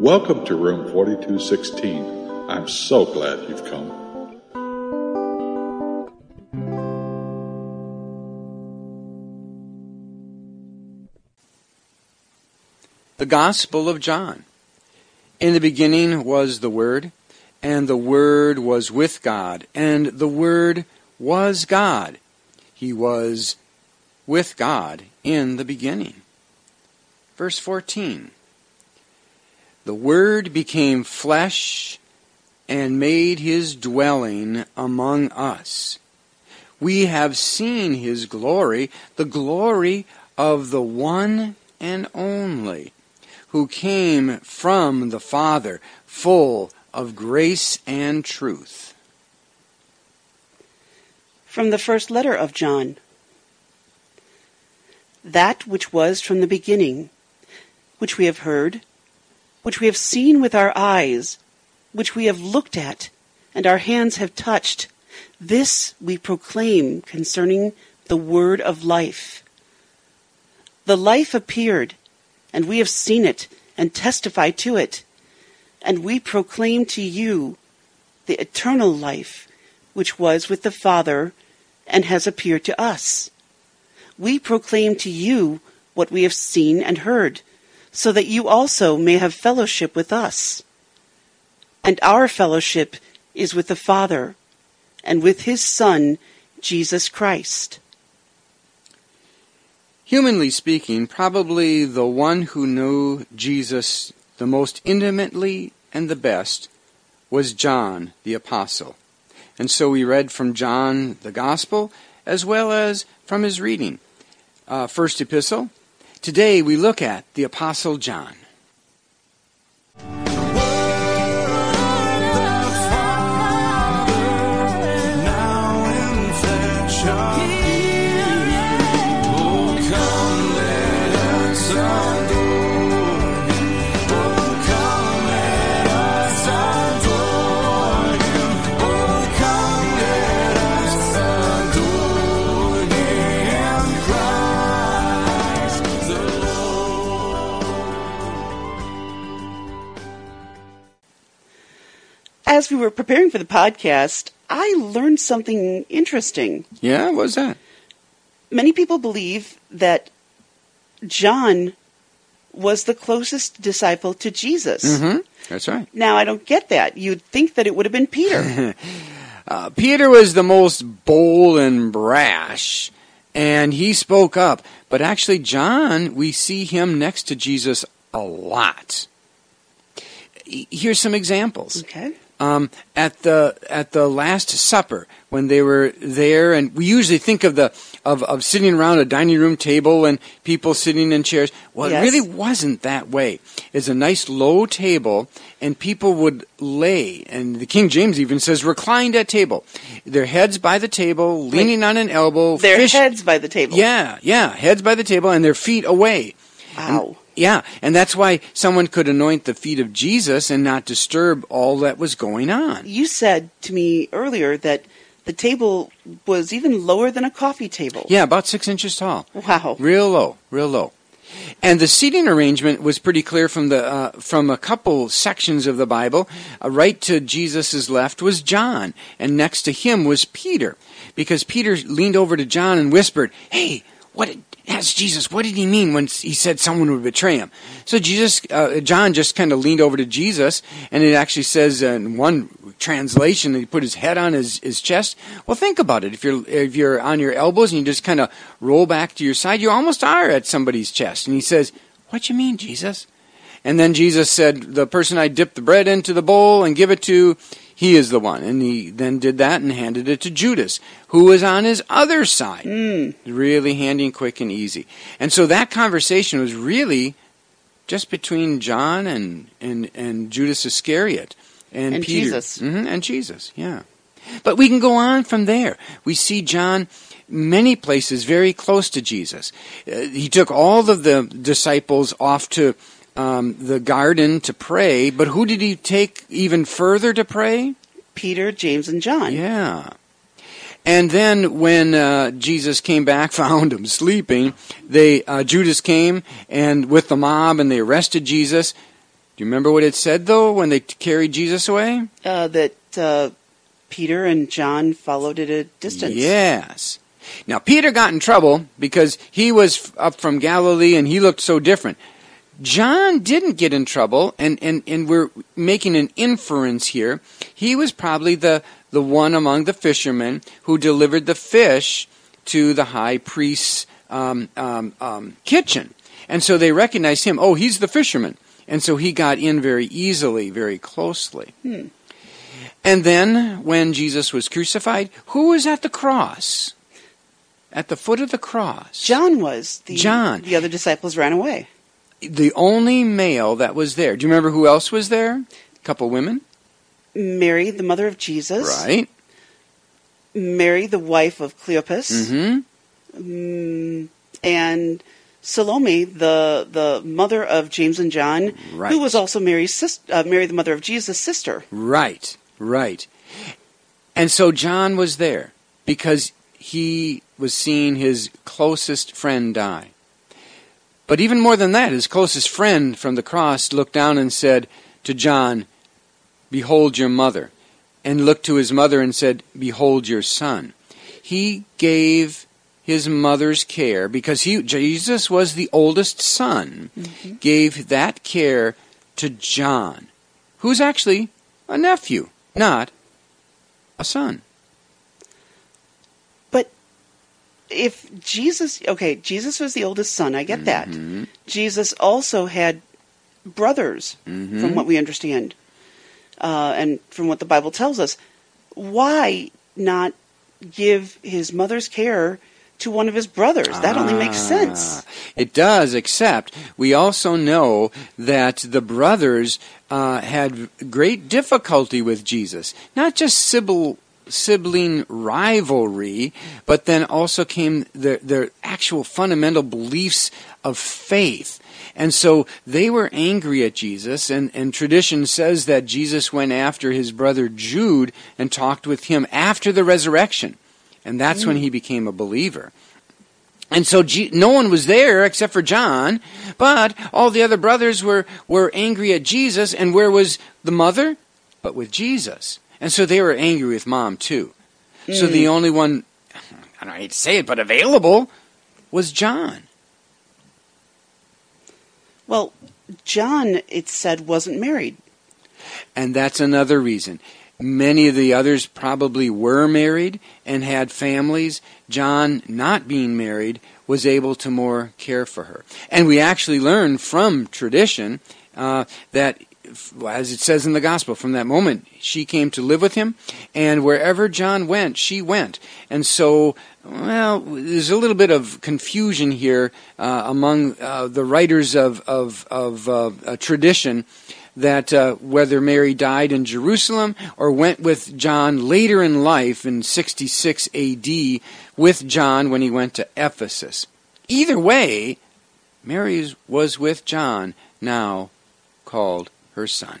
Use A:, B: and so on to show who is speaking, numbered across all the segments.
A: Welcome to room 4216. I'm so glad you've come.
B: The Gospel of John. In the beginning was the Word, and the Word was with God, and the Word was God. He was with God in the beginning. Verse 14 The Word became flesh and made his dwelling among us. We have seen his glory, the glory of the one and only, who came from the Father, full of grace and truth.
C: From the first letter of John. That which was from the beginning, which we have heard, which we have seen with our eyes, which we have looked at, and our hands have touched, this we proclaim concerning the word of life. The life appeared, and we have seen it and testify to it. And we proclaim to you the eternal life which was with the Father and has appeared to us. We proclaim to you what we have seen and heard, so that you also may have fellowship with us. And our fellowship is with the Father and with his Son, Jesus Christ.
B: Humanly speaking, probably the one who knew Jesus the most intimately and the best was John the Apostle. And so we read from John the Gospel as well as from his reading. Uh, first epistle. Today we look at the Apostle John.
C: Were preparing for the podcast, I learned something interesting.
B: Yeah, what was that?
C: Many people believe that John was the closest disciple to Jesus.
B: Mm-hmm. That's right.
C: Now, I don't get that. You'd think that it would have been Peter.
B: Uh, Peter was the most bold and brash, and he spoke up. But actually, John, we see him next to Jesus a lot. Here's some examples.
C: okay.
B: Um, at the at the Last Supper when they were there, and we usually think of the of, of sitting around a dining room table and people sitting in chairs. Well,
C: Yes.
B: it really wasn't that way. It's a nice low table, and people would lay, and the King James even says reclined at table, their heads by the table, leaning on an elbow,
C: Their
B: fish-
C: heads by the table.
B: Yeah, yeah, heads by the table and their feet away.
C: Wow.
B: Yeah, and that's why someone could anoint the feet of Jesus and not disturb all that was going on.
C: You said to me earlier that the table was even lower than a coffee table.
B: Yeah, about six inches tall.
C: Wow.
B: Real low, real low. And the seating arrangement was pretty clear from the uh, from a couple sections of the Bible. Uh, right to Jesus' left was John, and next to him was Peter, because Peter leaned over to John and whispered, "Hey, what?" Did, asked Jesus, "What did he mean when he said someone would betray him?" So Jesus, uh, John, just kind of leaned over to Jesus, and it actually says in one translation that he put his head on his, his chest. Well, think about it. If you're if you're on your elbows and you just kind of roll back to your side, you almost are at somebody's chest. And he says, "What you mean, Jesus?" And then Jesus said, "The person I dip the bread into the bowl and give it to, he is the one." And he then did that and handed it to Judas, who was on his other side, really handy and quick and easy. And so that conversation was really just between John and and and Judas Iscariot and,
C: And
B: Peter
C: Jesus.
B: Mhm, and Jesus. Yeah, but we can go on from there. We see John many places very close to Jesus. Uh, he took all of the disciples off to um, the garden to pray, but who did he take even further to pray?
C: Peter, James, and John.
B: Yeah. And then when uh, Jesus came back, found him sleeping. They uh, Judas came and with the mob, and they arrested Jesus. Do you remember what it said, though, when they carried Jesus away?
C: Uh, that uh, Peter and John followed at a distance.
B: Yes. Now, Peter got in trouble because he was up from Galilee and he looked so different. John didn't get in trouble, and, and, and we're making an inference here. He was probably the, the one among the fishermen who delivered the fish to the high priest's um, um, um, kitchen. And so they recognized him. Oh, he's the fisherman. And so he got in very easily, very closely. And then, when Jesus was crucified, who was at the cross? At the foot of the cross.
C: John was. The,
B: John.
C: The other disciples ran away.
B: The only male that was there. Do you remember who else was there? A couple women.
C: Mary, the mother of Jesus.
B: Right.
C: Mary, the wife of Cleopas.
B: Mm-hmm.
C: Mm, and Salome, the the mother of James and John,
B: Right.
C: who was also Mary's sis- uh, Mary, the mother of Jesus' sister.
B: Right. Right. And so John was there because he was seeing his closest friend die. But even more than that, his closest friend from the cross looked down and said to John, Behold your mother. And looked to his mother and said, Behold your son. He gave his mother's care because he Jesus was the oldest son, mm-hmm. gave that care to John, who's actually a nephew, not a son.
C: But if Jesus, okay, Jesus was the oldest son. I get that.
B: Mhm.
C: Jesus also had brothers,
B: Mhm.
C: from what we understand, uh, and from what the Bible tells us. Why not give his mother's care to one of his brothers? That only makes sense.
B: Ah, It does, except we also know that the brothers uh, had great difficulty with Jesus. Not just sibling, sibling rivalry, but then also came their, their actual fundamental beliefs of faith. And so they were angry at Jesus, and, and tradition says that Jesus went after his brother Jude and talked with him after the resurrection. And that's when he mm. became a believer. And so G- no one was there except for John, but all the other brothers were, were angry at Jesus, and where was the mother? But with Jesus. And so they were angry with mom too. So the only one, I don't hate to say it, but available was John.
C: Well, John, it said, wasn't married.
B: And that's another reason. Many of the others probably were married and had families. John, not being married, was able to more care for her. And we actually learn from tradition uh, that, as it says in the gospel, from that moment she came to live with him, and wherever John went, she went. And so, well, there's a little bit of confusion here uh, among uh, the writers of of, of uh, tradition that uh, whether Mary died in Jerusalem or went with John later in life in 66 AD with John when he went to Ephesus. Either way, Mary was with John, now called her son.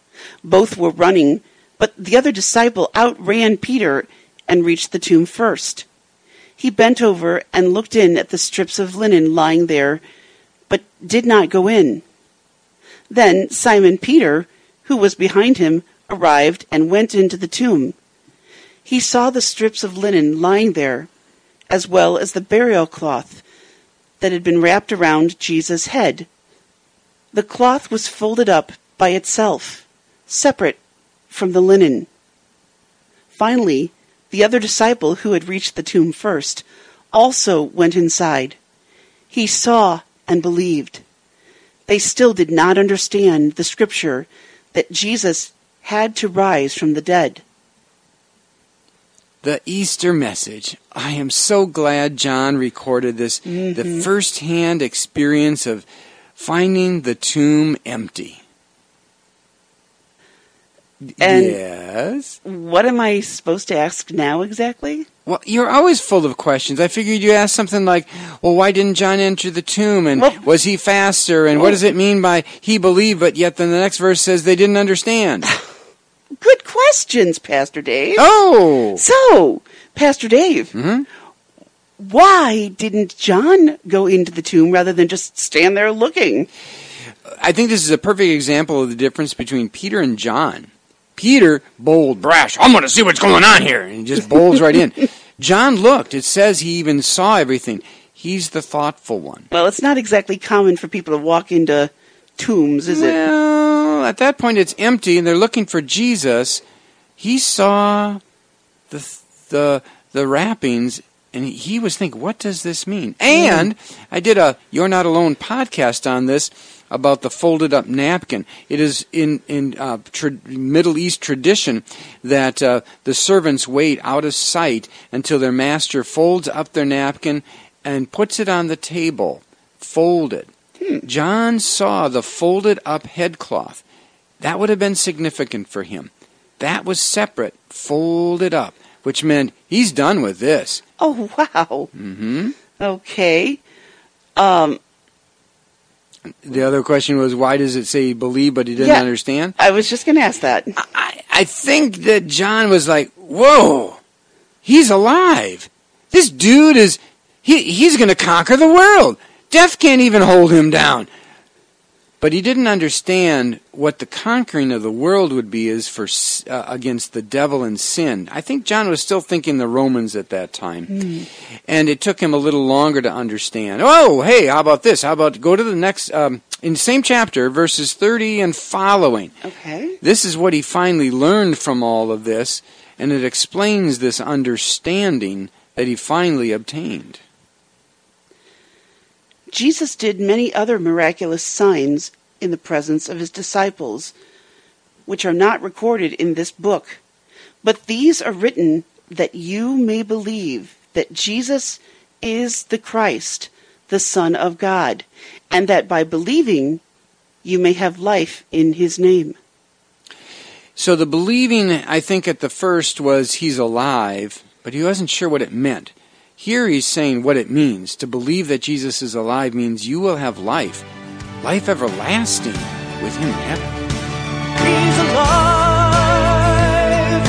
C: Both were running, but the other disciple outran Peter and reached the tomb first. He bent over and looked in at the strips of linen lying there, but did not go in. Then Simon Peter, who was behind him, arrived and went into the tomb. He saw the strips of linen lying there, as well as the burial cloth that had been wrapped around Jesus' head. The cloth was folded up by itself, separate from the linen. Finally, the other disciple who had reached the tomb first also went inside. He saw and believed. They still did not understand the scripture that Jesus had to rise from the dead.
B: The Easter message. I am so glad John recorded this, the mm-hmm. first-hand experience of finding the tomb empty.
C: And-
B: yes.
C: What am I supposed to ask now exactly?
B: Well, you're always full of questions. I figured you'd ask something like, well, why didn't John enter the tomb? And
C: Well-
B: was he faster? And what does it mean by he believed, but yet then the next verse says they didn't understand?
C: Good questions, Pastor Dave.
B: oh!
C: So, Pastor Dave,
B: Mhm.
C: why didn't John go into the tomb rather than just stand there looking?
B: I think this is a perfect example of the difference between Peter and John. Peter, bold, brash, I'm going to see what's going on here. And he just bowls right in. John looked. It says he even saw everything. He's the thoughtful one.
C: Well, it's not exactly common for people to walk into tombs, is it?
B: Well, at that point it's empty and they're looking for Jesus. He saw the the the wrappings and he was thinking, what does this mean? Mm. And I did a You're Not Alone podcast on this about the folded up napkin. It is in in uh, tra- Middle East tradition that uh, the servants wait out of sight until their master folds up their napkin and puts it on the table, folded. John saw the folded up headcloth. That would have been significant for him. That was separate, folded up, which meant he's done with this.
C: Oh, wow.
B: hmm
C: Okay. Um,
B: The other question was, why does it say he believed but he didn't
C: Yeah.
B: understand?
C: I was just going to ask that.
B: I, I think that John was like, whoa, he's alive. This dude is, he, he's going to conquer the world. Death can't even hold him down. But he didn't understand what the conquering of the world would be is for uh, against the devil and sin. I think John was still thinking the Romans at that time, and it took him a little longer to understand. Oh, hey, how about this? How about go to the next um, in the same chapter, verses thirty and following.
C: Okay.
B: This is what he finally learned from all of this, and it explains this understanding that he finally obtained.
C: Jesus did many other miraculous signs in the presence of his disciples, which are not recorded in this book. But these are written that you may believe that Jesus is the Christ, the Son of God, and that by believing you may have life in his name.
B: So the believing, I think, at the first was he's alive, but he wasn't sure what it meant. Here he's saying what it means. To believe that Jesus is alive means you will have life, life everlasting with him in heaven.
D: He's alive,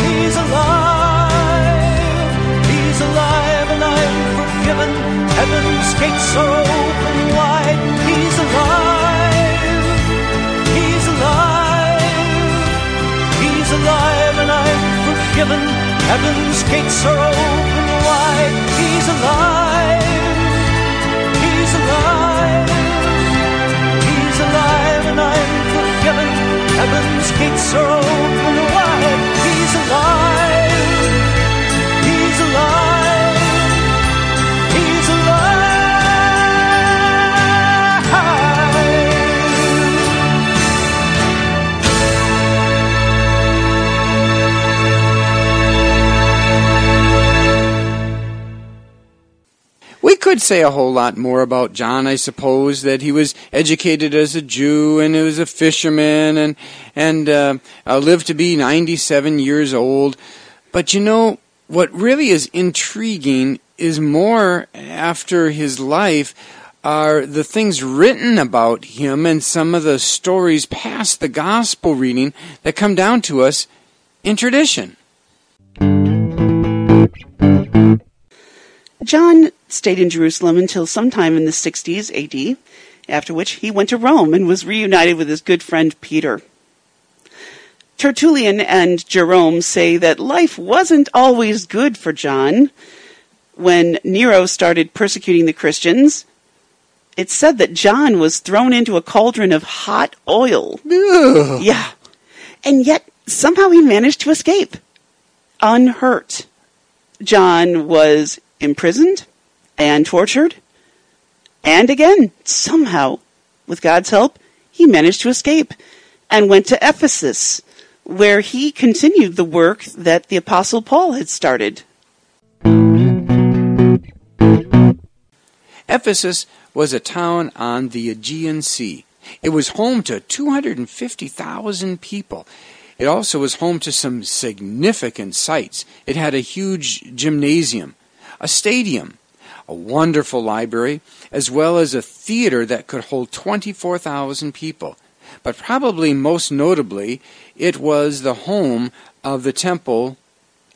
D: he's alive, he's alive and I'm forgiven. Heaven's gates are open wide. He's alive, he's alive, he's alive and I'm forgiven. Heaven's gates are open wide. He's alive, he's alive. He's alive and I'm forgiven. Heaven's gates are open
B: could say a whole lot more about John, I suppose, that he was educated as a Jew and he was a fisherman and and uh, uh, lived to be 97 years old. But you know what really is intriguing is more after his life are the things written about him and some of the stories past the gospel reading that come down to us in tradition.
C: John stayed in Jerusalem until sometime in the 60s AD, after which he went to Rome and was reunited with his good friend Peter. Tertullian and Jerome say that life wasn't always good for John. When Nero started persecuting the Christians, it's said that John was thrown into a cauldron of hot oil.
B: Ugh.
C: Yeah. And yet somehow he managed to escape unhurt. John was imprisoned and tortured, and again, somehow, with God's help, he managed to escape and went to Ephesus, where he continued the work that the Apostle Paul had started.
B: Ephesus was a town on the Aegean Sea. It was home to 250,000 people. It also was home to some significant sites. It had a huge gymnasium, a stadium, a wonderful library, as well as a theater that could hold 24,000 people. But probably most notably, it was the home of the temple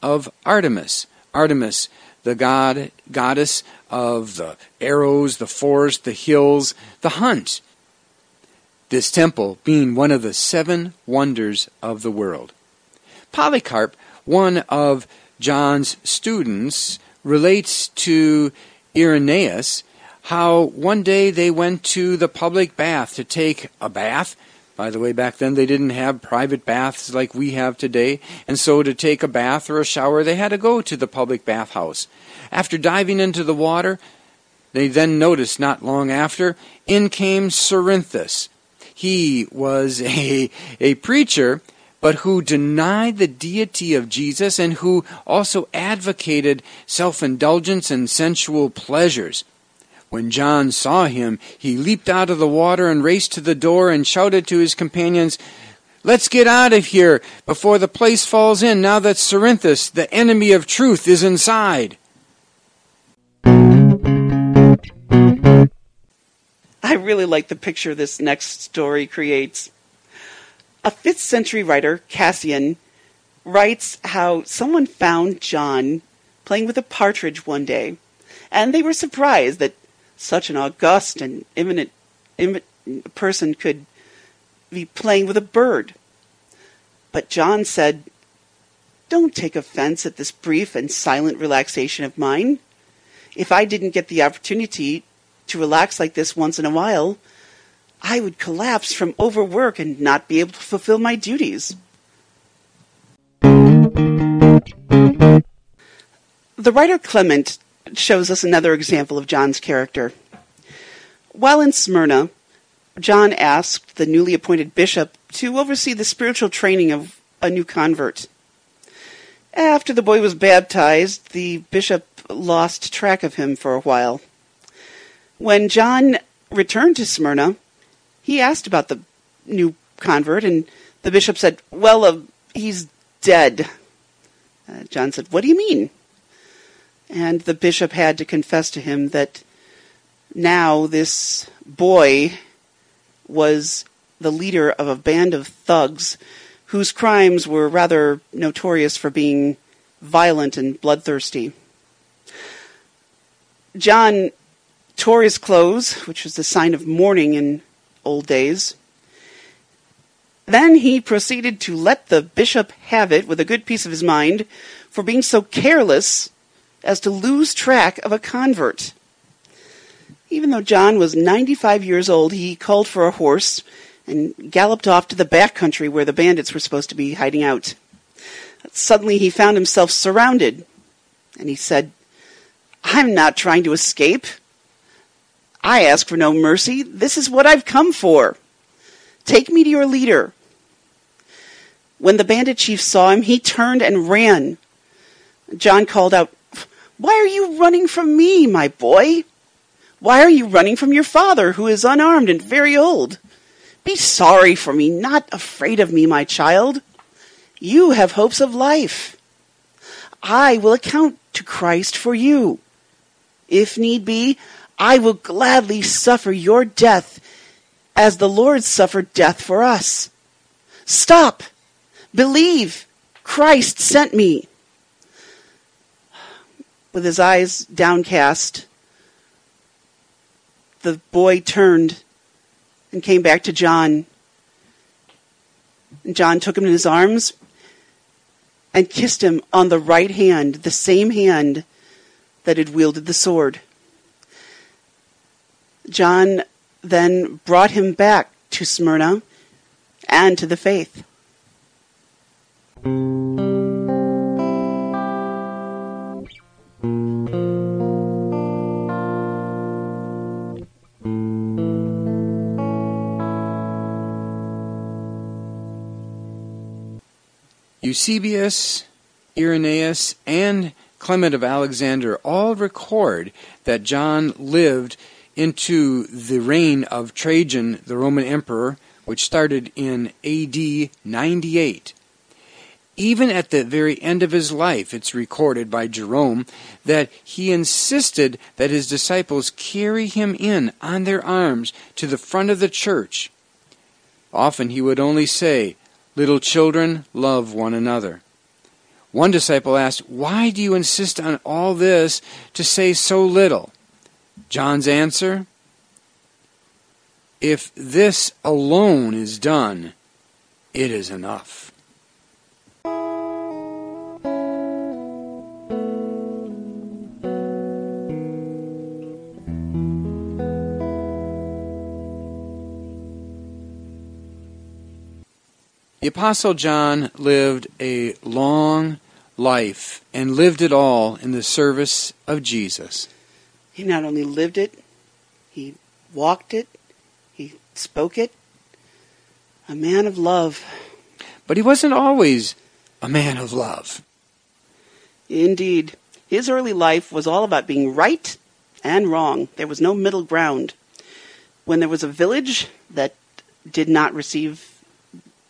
B: of Artemis. Artemis, the god goddess of the arrows, the forest, the hills, the hunt. This temple being one of the seven wonders of the world. Polycarp, one of John's students, relates to Irenaeus how one day they went to the public bath to take a bath. By the way, back then they didn't have private baths like we have today, and so to take a bath or a shower, they had to go to the public bathhouse. After diving into the water, they then noticed not long after, in came Cerinthus. He was a, a preacher, but who denied the deity of Jesus and who also advocated self indulgence and sensual pleasures. When John saw him, he leaped out of the water and raced to the door and shouted to his companions, Let's get out of here before the place falls in now that Cerinthus, the enemy of truth, is inside.
C: I really like the picture this next story creates. A 5th century writer, Cassian, writes how someone found John playing with a partridge one day, and they were surprised that such an august and eminent, eminent person could be playing with a bird. But John said, Don't take offense at this brief and silent relaxation of mine. If I didn't get the opportunity to relax like this once in a while, I would collapse from overwork and not be able to fulfill my duties. The writer Clement shows us another example of John's character. While in Smyrna, John asked the newly appointed bishop to oversee the spiritual training of a new convert. After the boy was baptized, the bishop lost track of him for a while. When John returned to Smyrna, he asked about the new convert, and the bishop said, Well, uh, he's dead. Uh, John said, What do you mean? And the bishop had to confess to him that now this boy was the leader of a band of thugs whose crimes were rather notorious for being violent and bloodthirsty. John tore his clothes, which was the sign of mourning in old days. Then he proceeded to let the bishop have it with a good piece of his mind for being so careless as to lose track of a convert. Even though John was 95 years old, he called for a horse and galloped off to the back country where the bandits were supposed to be hiding out. Suddenly he found himself surrounded, and he said, I'm not trying to escape. I ask for no mercy. This is what I've come for. Take me to your leader. When the bandit chief saw him, he turned and ran. John called out, Why are you running from me, my boy? Why are you running from your father, who is unarmed and very old? Be sorry for me, not afraid of me, my child. You have hopes of life. I will account to Christ for you. If need be, I will gladly suffer your death as the Lord suffered death for us. Stop! Believe! Christ sent me! With his eyes downcast, the boy turned and came back to John. And John took him in his arms and kissed him on the right hand, the same hand that had wielded the sword. John then brought him back to Smyrna and to the faith.
B: Eusebius, Irenaeus, and Clement of Alexander all record that John lived into the reign of Trajan, the Roman emperor, which started in AD 98. Even at the very end of his life, it's recorded by Jerome that he insisted that his disciples carry him in on their arms to the front of the church. Often he would only say, Little children, love one another. One disciple asked, Why do you insist on all this to say so little? John's answer If this alone is done, it is enough. The Apostle John lived a long life and lived it all in the service of Jesus.
C: He not only lived it, he walked it, he spoke it. A man of love.
B: But he wasn't always a man of love.
C: Indeed. His early life was all about being right and wrong. There was no middle ground. When there was a village that did not receive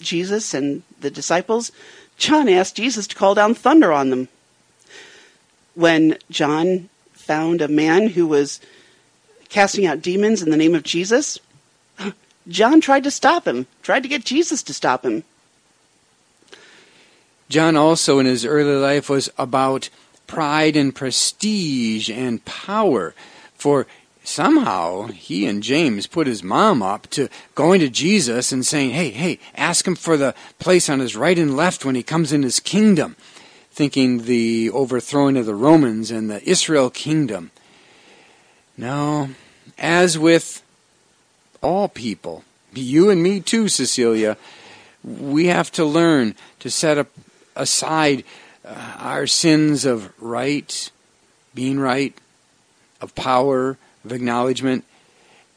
C: Jesus and the disciples, John asked Jesus to call down thunder on them. When John found a man who was casting out demons in the name of Jesus, John tried to stop him, tried to get Jesus to stop him.
B: John also in his early life was about pride and prestige and power. For somehow he and James put his mom up to going to Jesus and saying, Hey, hey, ask him for the place on his right and left when he comes in his kingdom, thinking the overthrowing of the Romans and the Israel kingdom. No, as with all people, you and me too, Cecilia, we have to learn to set up aside uh, our sins of right, being right, of power, of acknowledgement,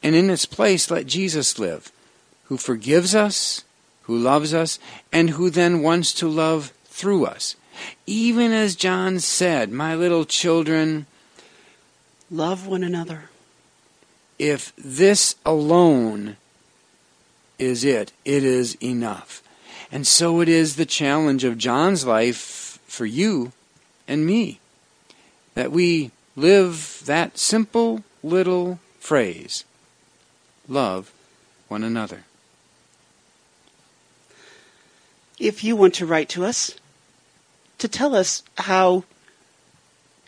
B: and in its place let Jesus live, who forgives us, who loves us, and who then wants to love through us. Even as John said, My little children,
C: love one another.
B: If this alone is it, it is enough. And so it is the challenge of John's life for you and me that we live that simple little phrase love one another.
C: If you want to write to us to tell us how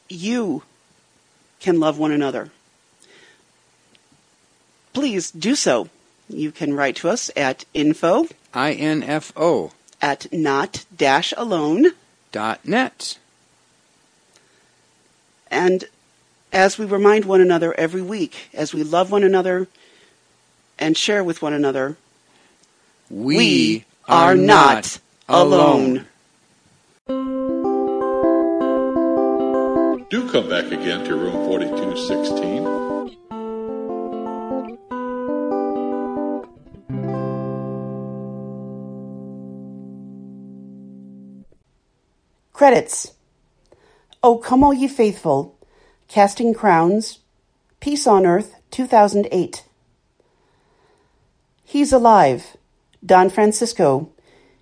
C: you can love one another, please do so. You can write to us at info
B: I-N-F-O
C: at not dash alone
B: dot net.
C: And as we remind one another every week, as we love one another and share with one another,
B: We,
C: we are not alone.
A: Do come back again to room 4216.
C: Credits. O Come All Ye Faithful, Casting Crowns, Peace on Earth, 2008. He's Alive, Don Francisco.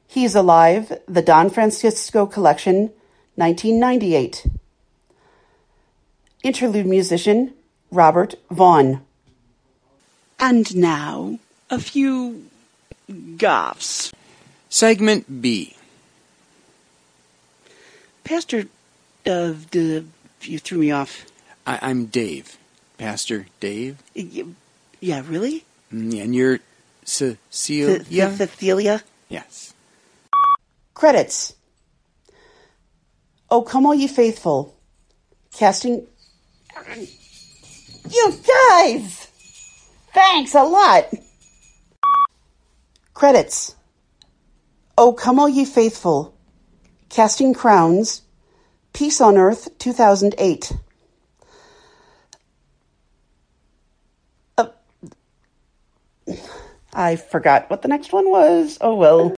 C: He's Alive, the Don Francisco Collection, 1998. Interlude musician, Robert Vaughn. And now, a few gaffes.
B: Segment B.
C: Pastor, uh, d- you threw me off.
B: I, I'm Dave. Pastor Dave.
C: Y- Yeah, really?
B: Mm, And you're Cecilia?
C: Th- th- Cecilia?
B: yes.
C: Credits. Oh, come all ye faithful. Casting. You guys! Thanks a lot! Credits. Oh, come all ye faithful. Casting Crowns, Peace on Earth 2008. Uh, I forgot what the next one was. Oh well.